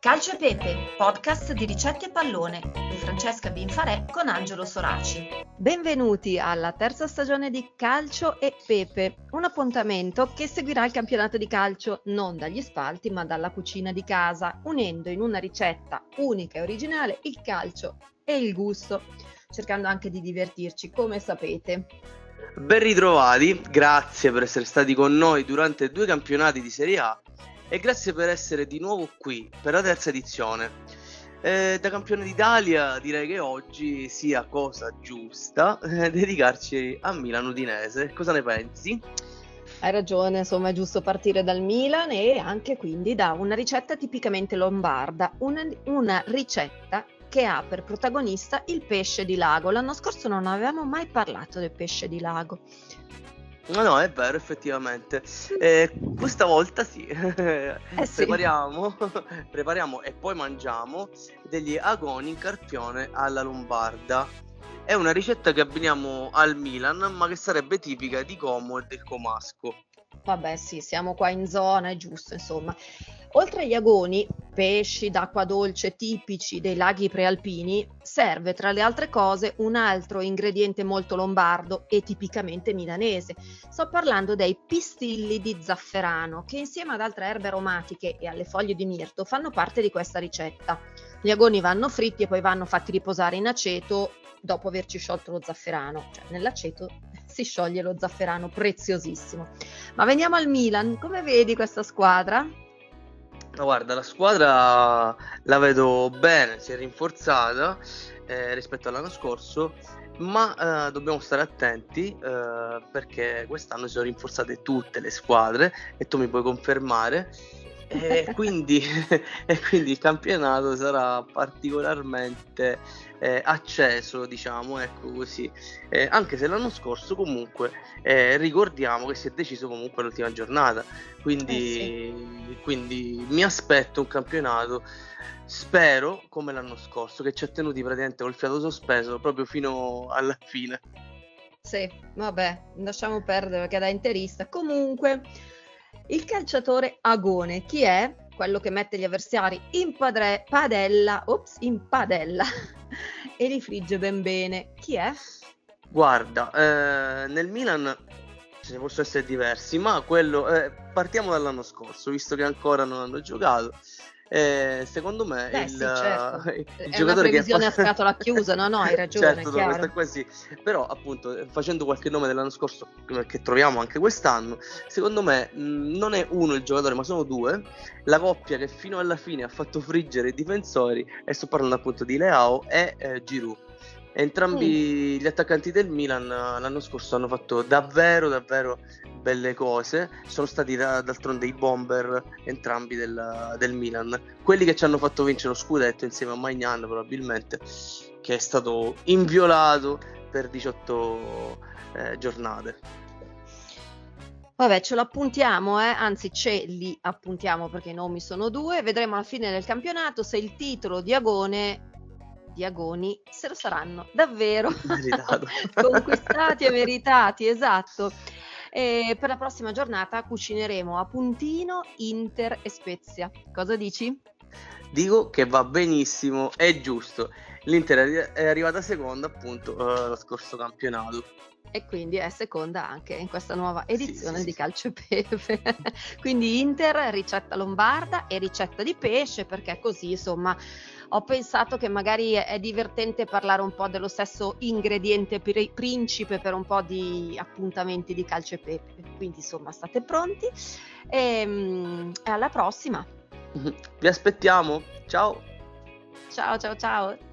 Calcio e Pepe, podcast di ricette e pallone di Francesca Binfarè con Angelo Soraci. Benvenuti alla terza stagione di Calcio e Pepe, un appuntamento che seguirà il campionato di calcio non dagli spalti ma dalla cucina di casa, unendo in una ricetta unica e originale il calcio e il gusto, cercando anche di divertirci come sapete. Ben ritrovati, grazie per essere stati con noi durante due campionati di Serie A e grazie per essere di nuovo qui per la terza edizione. Eh, da campione d'Italia direi che oggi sia cosa giusta eh, dedicarci a Milan Udinese. Cosa ne pensi? Hai ragione, insomma è giusto partire dal Milan e anche quindi da una ricetta tipicamente lombarda, una, una ricetta che ha per protagonista il pesce di lago. L'anno scorso non avevamo mai parlato del pesce di lago. No, no, è vero, effettivamente. Eh, questa volta sì. Eh sì. Prepariamo, prepariamo e poi mangiamo degli agoni in carpione alla lombarda. È una ricetta che abbiniamo al Milan, ma che sarebbe tipica di Como e del Comasco. Vabbè, sì, siamo qua in zona, è giusto, insomma. Oltre agli agoni, pesci d'acqua dolce tipici dei laghi prealpini, serve tra le altre cose un altro ingrediente molto lombardo e tipicamente milanese. Sto parlando dei pistilli di zafferano, che insieme ad altre erbe aromatiche e alle foglie di mirto fanno parte di questa ricetta. Gli agoni vanno fritti e poi vanno fatti riposare in aceto dopo averci sciolto lo zafferano, cioè nell'aceto si scioglie lo zafferano preziosissimo. Ma veniamo al Milan, come vedi questa squadra? Guarda, la squadra la vedo bene, si è rinforzata eh, rispetto all'anno scorso, ma eh, dobbiamo stare attenti eh, perché quest'anno si sono rinforzate tutte le squadre e tu mi puoi confermare. E quindi, e quindi il campionato sarà particolarmente eh, acceso, diciamo, ecco così. Eh, anche se l'anno scorso comunque eh, ricordiamo che si è deciso comunque l'ultima giornata, quindi, eh sì. quindi mi aspetto un campionato spero come l'anno scorso che ci ha tenuti praticamente col fiato sospeso proprio fino alla fine. Sì, vabbè, lasciamo perdere perché da interista. Comunque, il calciatore agone, chi è? Quello che mette gli avversari in padre- padella, ops, in padella e li frigge ben bene. Chi è? Guarda, eh, nel Milan ce ne possono essere diversi, ma quello eh, partiamo dall'anno scorso, visto che ancora non hanno giocato. Eh, secondo me Beh, il, sì, certo. il è giocatore che... a scatola chiusa, no, no, hai ragione. certo, questa qua sì. Però, appunto, facendo qualche nome dell'anno scorso che troviamo anche quest'anno, secondo me mh, non è uno il giocatore, ma sono due. La coppia che fino alla fine ha fatto friggere i difensori, e sto parlando appunto di Leao e eh, Giroud. Entrambi mm. gli attaccanti del Milan l'anno scorso hanno fatto davvero, davvero belle cose. Sono stati da, d'altronde i bomber entrambi del, del, Milan. Quelli che ci hanno fatto vincere lo scudetto insieme a Magnan probabilmente, che è stato inviolato per 18 eh, giornate. Vabbè, ce lo appuntiamo, eh? anzi ce li appuntiamo perché i nomi sono due. Vedremo alla fine del campionato se il titolo di Agone di agoni se lo saranno davvero conquistati e meritati, esatto. E per la prossima giornata cucineremo a puntino Inter e Spezia. Cosa dici? Dico che va benissimo, è giusto. L'Inter è arrivata seconda appunto uh, lo scorso campionato. E quindi è seconda anche in questa nuova edizione sì, sì, di Calcio e Pepe. quindi Inter, ricetta lombarda e ricetta di pesce, perché così insomma ho pensato che magari è divertente parlare un po' dello stesso ingrediente principe per un po' di appuntamenti di calcio e pepe. Quindi insomma state pronti e, ehm, e alla prossima. Vi aspettiamo. Ciao. Ciao ciao ciao.